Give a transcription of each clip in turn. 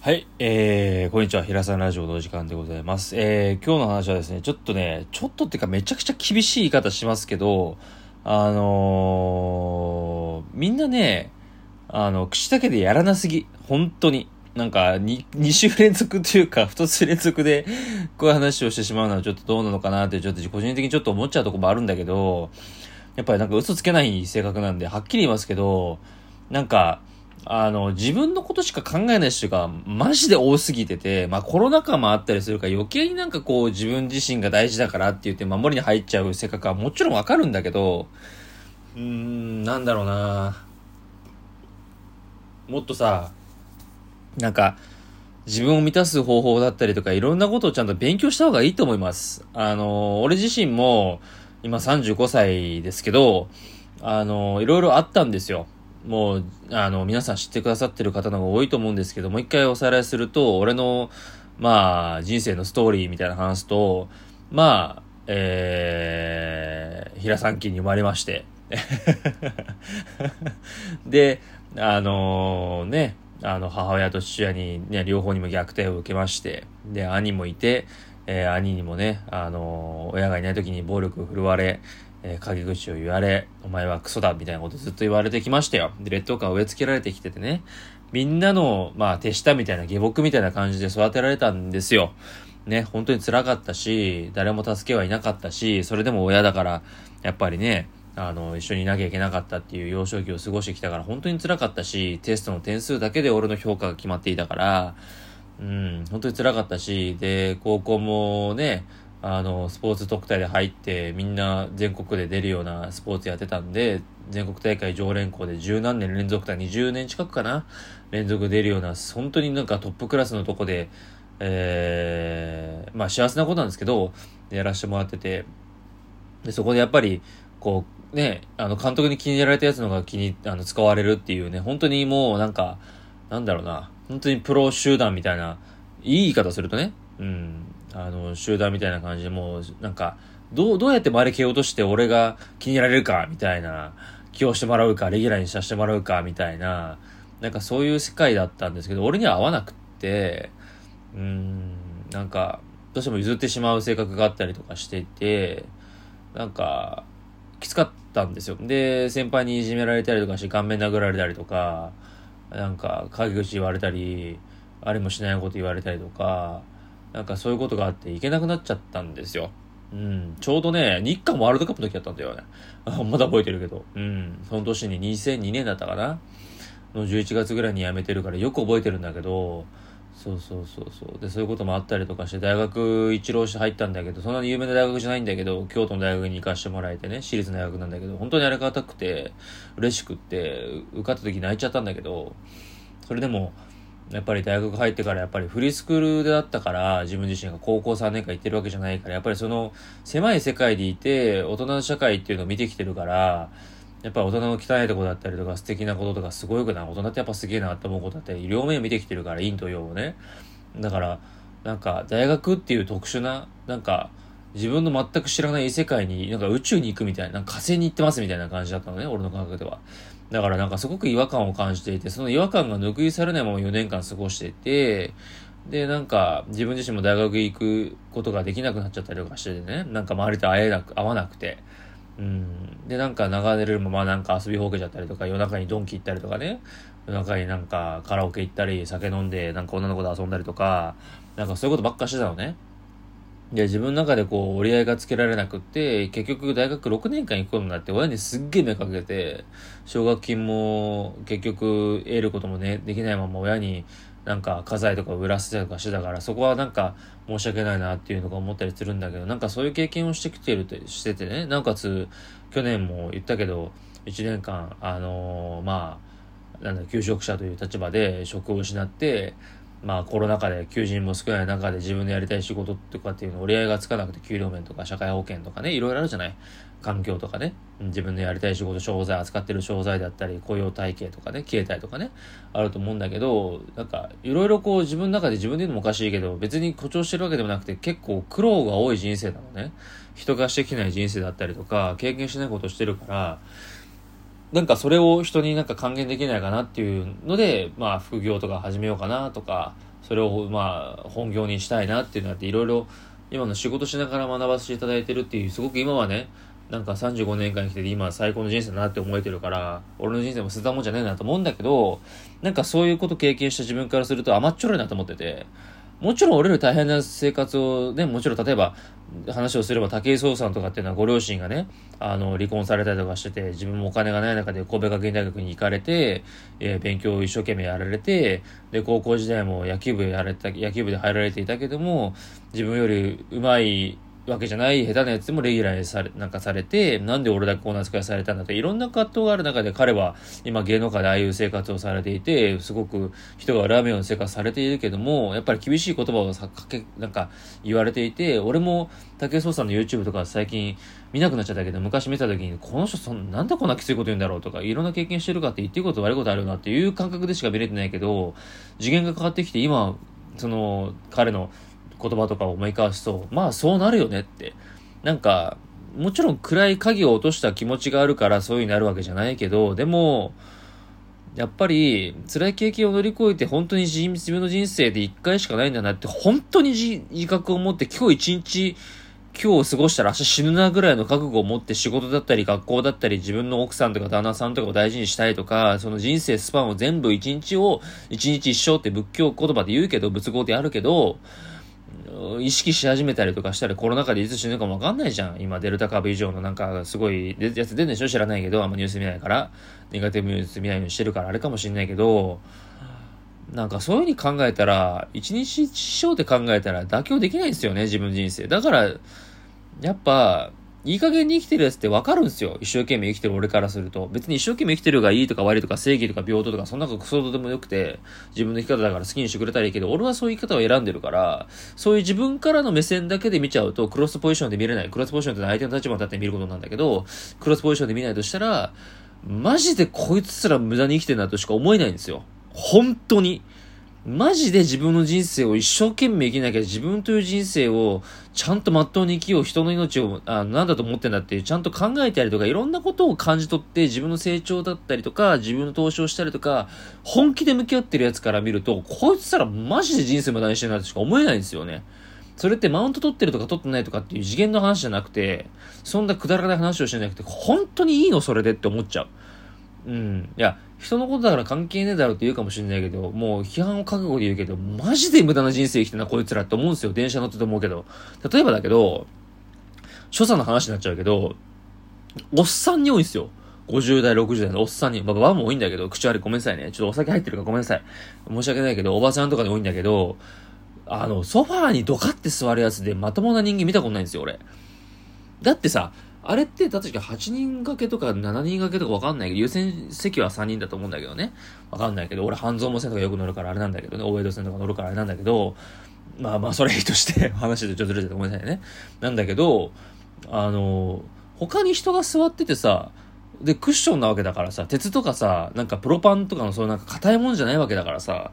はい、えー、こんにちは、平沢ラジオの時間でございます。えー、今日の話はですね、ちょっとね、ちょっとっていうかめちゃくちゃ厳しい言い方しますけど、あのー、みんなね、あの、口だけでやらなすぎ。本当に。なんか2、2週連続というか、2つ連続で、こういう話をしてしまうのはちょっとどうなのかなって、ちょっと個人的にちょっと思っちゃうとこもあるんだけど、やっぱりなんか嘘つけない性格なんで、はっきり言いますけど、なんか、あの、自分のことしか考えない人がマジで多すぎてて、まあコロナ禍もあったりするから余計になんかこう自分自身が大事だからって言って守りに入っちゃう性格はもちろんわかるんだけど、うーん、なんだろうなもっとさ、なんか、自分を満たす方法だったりとか、いろんなことをちゃんと勉強した方がいいと思います。あの、俺自身も、今35歳ですけど、あの、いろいろあったんですよ。もう、あの、皆さん知ってくださってる方の方が多いと思うんですけど、もう一回おさらいすると、俺の、まあ、人生のストーリーみたいな話と、まあ、えー、平山期に生まれまして、で、あのー、ね、あの、母親と父親にね、両方にも虐待を受けまして、で、兄もいて、えー、兄にもね、あのー、親がいない時に暴力を振るわれ、えー、陰口を言われ、お前はクソだ、みたいなことずっと言われてきましたよ。で、劣等感を植え付けられてきててね、みんなの、まあ、手下みたいな、下僕みたいな感じで育てられたんですよ。ね、本当に辛かったし、誰も助けはいなかったし、それでも親だから、やっぱりね、あの、一緒にいなきゃいけなかったっていう幼少期を過ごしてきたから本当に辛かったし、テストの点数だけで俺の評価が決まっていたから、うん、本当に辛かったし、で、高校もね、あの、スポーツ特待で入って、みんな全国で出るようなスポーツやってたんで、全国大会常連校で十何年連続か20年近くかな連続出るような、本当になんかトップクラスのとこで、えー、まあ幸せなことなんですけど、やらせてもらってて、で、そこでやっぱり、こう、ね、あの、監督に気に入られたやつのが気に、あの、使われるっていうね、本当にもうなんか、なんだろうな、本当にプロ集団みたいな、いい言い方するとね、うん、あの、集団みたいな感じでもう、なんか、どう、どうやって周り蹴落として俺が気に入られるか、みたいな、起用してもらうか、レギュラーにさせてもらうか、みたいな、なんかそういう世界だったんですけど、俺には合わなくって、うん、なんか、どうしても譲ってしまう性格があったりとかしていて、なんか、きつかったんですよ。で、先輩にいじめられたりとかして顔面殴られたりとか、なんか陰口言われたり、あれもしないこと言われたりとか、なんかそういうことがあって行けなくなっちゃったんですよ。うん。ちょうどね、日韓ワールドカップの時やったんだよね。まだ覚えてるけど。うん。その年に2002年だったかなの11月ぐらいに辞めてるからよく覚えてるんだけど、そうそうそうそう。でそういうこともあったりとかして大学一浪して入ったんだけどそんなに有名な大学じゃないんだけど京都の大学に行かしてもらえてね私立の大学なんだけど本当にありがたくて嬉しくって受かった時泣いちゃったんだけどそれでもやっぱり大学入ってからやっぱりフリースクールであったから自分自身が高校3年間行ってるわけじゃないからやっぱりその狭い世界でいて大人の社会っていうのを見てきてるからやっぱ大人の汚いとこだったりとか素敵なこととかすごいよくない大人ってやっぱすげえなって思うことだったり両面見てきてるから陰と陽をね。だからなんか大学っていう特殊ななんか自分の全く知らない異世界になんか宇宙に行くみたいな火星に行ってますみたいな感じだったのね俺の感覚では。だからなんかすごく違和感を感じていてその違和感が拭い去れないまま4年間過ごしていてで、なんか、自分自身も大学行くことができなくなっちゃったりとかしててね、なんか周りと会えなく、会わなくて、うん。で、なんか流れるままなんか遊びほうけちゃったりとか、夜中にドンキ行ったりとかね、夜中になんかカラオケ行ったり、酒飲んでなんか女の子と遊んだりとか、なんかそういうことばっかしてたのね。で、自分の中でこう折り合いがつけられなくって、結局大学6年間行くことになって親にすっげえ目かけて、奨学金も結局得ることもね、できないまま親になんか家財とか売らせたりとかしてたから、そこはなんか申し訳ないなっていうのが思ったりするんだけど、なんかそういう経験をしてきてるとしててね、なおかつ去年も言ったけど、1年間、あのー、まあ、なんだ、求職者という立場で職を失って、まあコロナ禍で求人も少ない中で自分のやりたい仕事とかっていうの折り合いがつかなくて給料面とか社会保険とかね、いろいろあるじゃない？環境とかね、自分のやりたい仕事、商材、扱ってる商材だったり、雇用体系とかね、携帯とかね、あると思うんだけど、なんか、いろいろこう自分の中で自分で言うのもおかしいけど、別に誇張してるわけでもなくて、結構苦労が多い人生なのね。人がしてきない人生だったりとか、経験しないことしてるから、なんかそれを人になんか還元できないかなっていうので、まあ副業とか始めようかなとか、それをまあ本業にしたいなっていうのがあっていろいろ今の仕事しながら学ばせていただいてるっていう、すごく今はね、なんか35年間生きてて今最高の人生だなって思えてるから、俺の人生も捨てたもんじゃないなと思うんだけど、なんかそういうこと経験した自分からすると甘っちょろいなと思ってて、もちろん俺ら大変な生活をね、もちろん例えば話をすれば武井壮さんとかっていうのはご両親がね、あの、離婚されたりとかしてて、自分もお金がない中で神戸学院大学に行かれて、えー、勉強を一生懸命やられて、で、高校時代も野球部やられた、野球部で入られていたけども、自分より上手いわけじゃない下手なやつでもレギュラーにされ、なんかされて、なんで俺だけこんな扱いされたんだと、いろんな葛藤がある中で彼は今芸能界でああいう生活をされていて、すごく人がラーメンを生活されているけども、やっぱり厳しい言葉をさかけ、なんか言われていて、俺も竹井壮さんの YouTube とか最近見なくなっちゃったけど、昔見た時に、この人そんなんでこんなきついこと言うんだろうとか、いろんな経験してるかって言っていいこと悪いことあるなっていう感覚でしか見れてないけど、次元が変わってきて今、その彼の言葉とかを思い返すと、まあそうなるよねって。なんか、もちろん暗い影を落とした気持ちがあるからそういうになるわけじゃないけど、でも、やっぱり辛い経験を乗り越えて本当に自分の人生で一回しかないんだなって本当に自覚を持って今日一日今日過ごしたら明日死ぬなぐらいの覚悟を持って仕事だったり学校だったり自分の奥さんとか旦那さんとかを大事にしたいとか、その人生スパンを全部一日を一日一生って仏教言葉で言うけど、仏語であるけど、意識し始めたりとかしたらコロナ禍でいつ死ぬかもわかんないじゃん。今デルタ株以上のなんかすごいやつ出るんでしょ？知らないけど、あんまニュース見ないから。ネガティブニュース見ないようにしてるからあれかもしんないけど、なんかそういうふうに考えたら、一日一生って考えたら妥協できないんですよね、自分人生。だから、やっぱ、いい加減に生きてるやつってわかるんですよ。一生懸命生きてる俺からすると。別に一生懸命生きてるがいいとか悪いとか正義とか平等とかそんなことクソでもよくて、自分の生き方だから好きにしてくれたらいいけど、俺はそういう生き方を選んでるから、そういう自分からの目線だけで見ちゃうと、クロスポジションで見れない。クロスポジションって相手の立場に立って見ることなんだけど、クロスポジションで見ないとしたら、マジでこいつすら無駄に生きてるなとしか思えないんですよ。本当に。マジで自分の人生を一生懸命生きなきゃ自分という人生をちゃんとまっとうに生きよう人の命をあ何だと思ってんだっていうちゃんと考えたりとかいろんなことを感じ取って自分の成長だったりとか自分の投資をしたりとか本気で向き合ってるやつから見るとこいつたらマジで人生無駄にしてるなとしか思えないんですよね。それってマウント取ってるとか取ってないとかっていう次元の話じゃなくてそんなくだらない話をしてなくて本当にいいのそれでって思っちゃう。うん。いや、人のことだから関係ねえだろって言うかもしれないけど、もう批判を覚悟で言うけど、マジで無駄な人生生きてな、こいつらって思うんですよ。電車乗ってて思うけど。例えばだけど、所作の話になっちゃうけど、おっさんに多いんですよ。50代、60代のおっさんに、まあ、バも多いんだけど、口悪いごめんなさいね。ちょっとお酒入ってるからごめんなさい。申し訳ないけど、おばさんとかで多いんだけど、あの、ソファーにドカって座るやつでまともな人間見たことないんですよ、俺。だってさ、あれって確か8人掛けとか7人掛けとかわかんないけど、優先席は3人だと思うんだけどね。わかんないけど、俺半蔵門線とかよく乗るからあれなんだけどね、大江戸線とか乗るからあれなんだけど、まあまあそれいいとして 話でちょっとずれててごめんなさいね。なんだけど、あの、他に人が座っててさ、で、クッションなわけだからさ、鉄とかさ、なんかプロパンとかのそういうなんか硬いもんじゃないわけだからさ、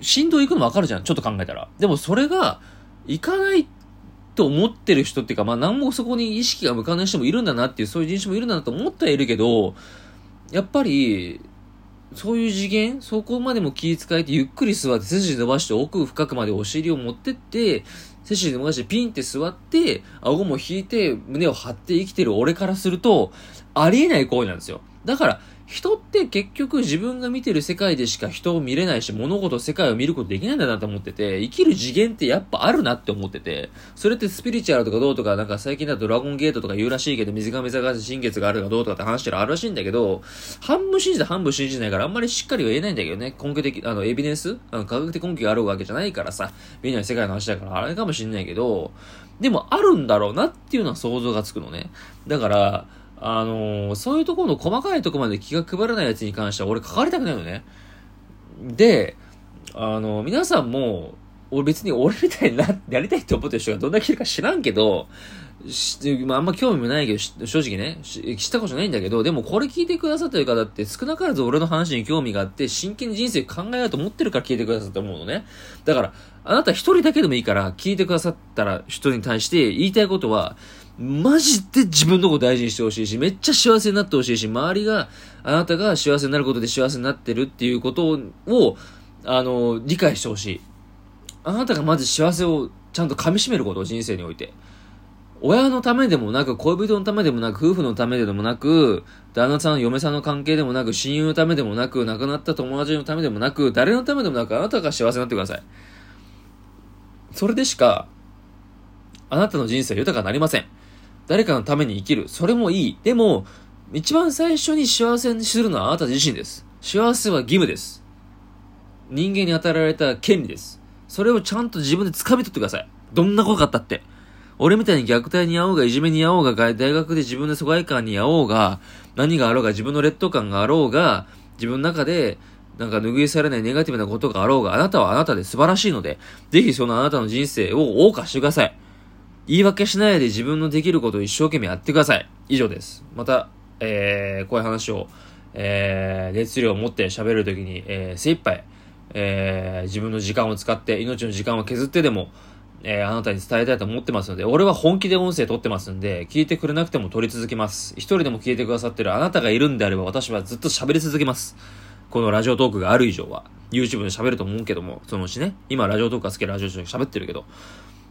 振動行くのわかるじゃん、ちょっと考えたら。でもそれが、行かないと思ってる人っていうか、まあ何もそこに意識が向かない人もいるんだなっていう、そういう人種もいるんだなと思ってはいるけど、やっぱり、そういう次元そこまでも気遣えてゆっくり座って背筋伸ばして奥深くまでお尻を持ってって、背筋伸ばしてピンって座って、顎も引いて胸を張って生きてる俺からすると、ありえない行為なんですよ。だから、人って結局自分が見てる世界でしか人を見れないし、物事、世界を見ることできないんだなと思ってて、生きる次元ってやっぱあるなって思ってて、それってスピリチュアルとかどうとか、なんか最近だとドラゴンゲートとか言うらしいけど、水亀座が新月があるとかどうとかって話してるあるらしいんだけど、半分信じて半分信じないからあんまりしっかりは言えないんだけどね、根拠的、あの、エビデンスあの科学的根拠があるわけじゃないからさ、見えない世界の話だからあれかもしんないけど、でもあるんだろうなっていうのは想像がつくのね。だから、あのー、そういうところの細かいとこまで気が配らないやつに関しては俺関わりたくないのね。で、あのー、皆さんも、俺別に俺みたいにな、やりたいって思ってる人がどんだけいるか知らんけど、まあ、あんま興味もないけど、正直ね、したことないんだけど、でもこれ聞いてくださってる方って少なからず俺の話に興味があって、真剣に人生考えようと思ってるから聞いてくださったと思うのね。だから、あなた一人だけでもいいから、聞いてくださったら人に対して言いたいことは、マジで自分のこと大事にしてほしいし、めっちゃ幸せになってほしいし、周りが、あなたが幸せになることで幸せになってるっていうことを、あの、理解してほしい。あなたがまず幸せをちゃんと噛み締めること、人生において。親のためでもなく、恋人のためでもなく、夫婦のためでもなく、旦那さん、嫁さんの関係でもなく、親友のためでもなく、亡くなった友達のためでもなく、誰のためでもなく、あなたが幸せになってください。それでしか、あなたの人生は豊かになりません。誰かのために生きる。それもいい。でも、一番最初に幸せにするのはあなた自身です。幸せは義務です。人間に与えられた権利です。それをちゃんと自分で掴み取ってください。どんなことがあったって。俺みたいに虐待に遭おうが、いじめに遭おうが、大学で自分で疎外感に遭おうが、何があろうが、自分の劣等感があろうが、自分の中で、なんか拭い去れないネガティブなことがあろうが、あなたはあなたで素晴らしいので、ぜひそのあなたの人生を謳歌してください。言い訳しないで自分のできることを一生懸命やってください。以上です。また、えー、こういう話を、えー、熱量を持って喋るときに、えー、精一杯、えー、自分の時間を使って、命の時間を削ってでも、えー、あなたに伝えたいと思ってますので、俺は本気で音声撮ってますんで、聞いてくれなくても撮り続けます。一人でも聞いてくださってるあなたがいるんであれば、私はずっと喋り続けます。このラジオトークがある以上は。YouTube で喋ると思うけども、そのうちね、今ラジオトークが好きでラジオトーク喋ってるけど、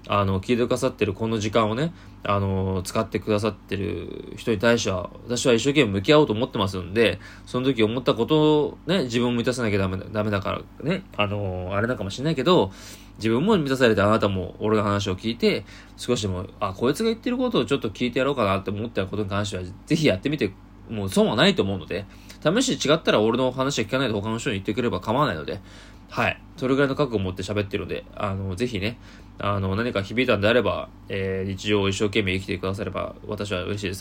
あの、聞いてくださってるこの時間をね、あの、使ってくださってる人に対しては、私は一生懸命向き合おうと思ってますんで、その時思ったことをね、自分を満たさなきゃダメだ、ダメだからね、あの、あれなんかもしれないけど、自分も満たされてあなたも俺の話を聞いて、少しでも、あ、こいつが言ってることをちょっと聞いてやろうかなって思ったことに関しては、ぜひやってみて、もう損はないと思うので、試し違ったら俺の話は聞かないで他の人に言ってくれば構わないので、はい。それぐらいの覚悟を持って喋ってるので、あの、ぜひね、あの、何か響いたんであれば、えー、日常を一生懸命生きてくだされば、私は嬉しいです。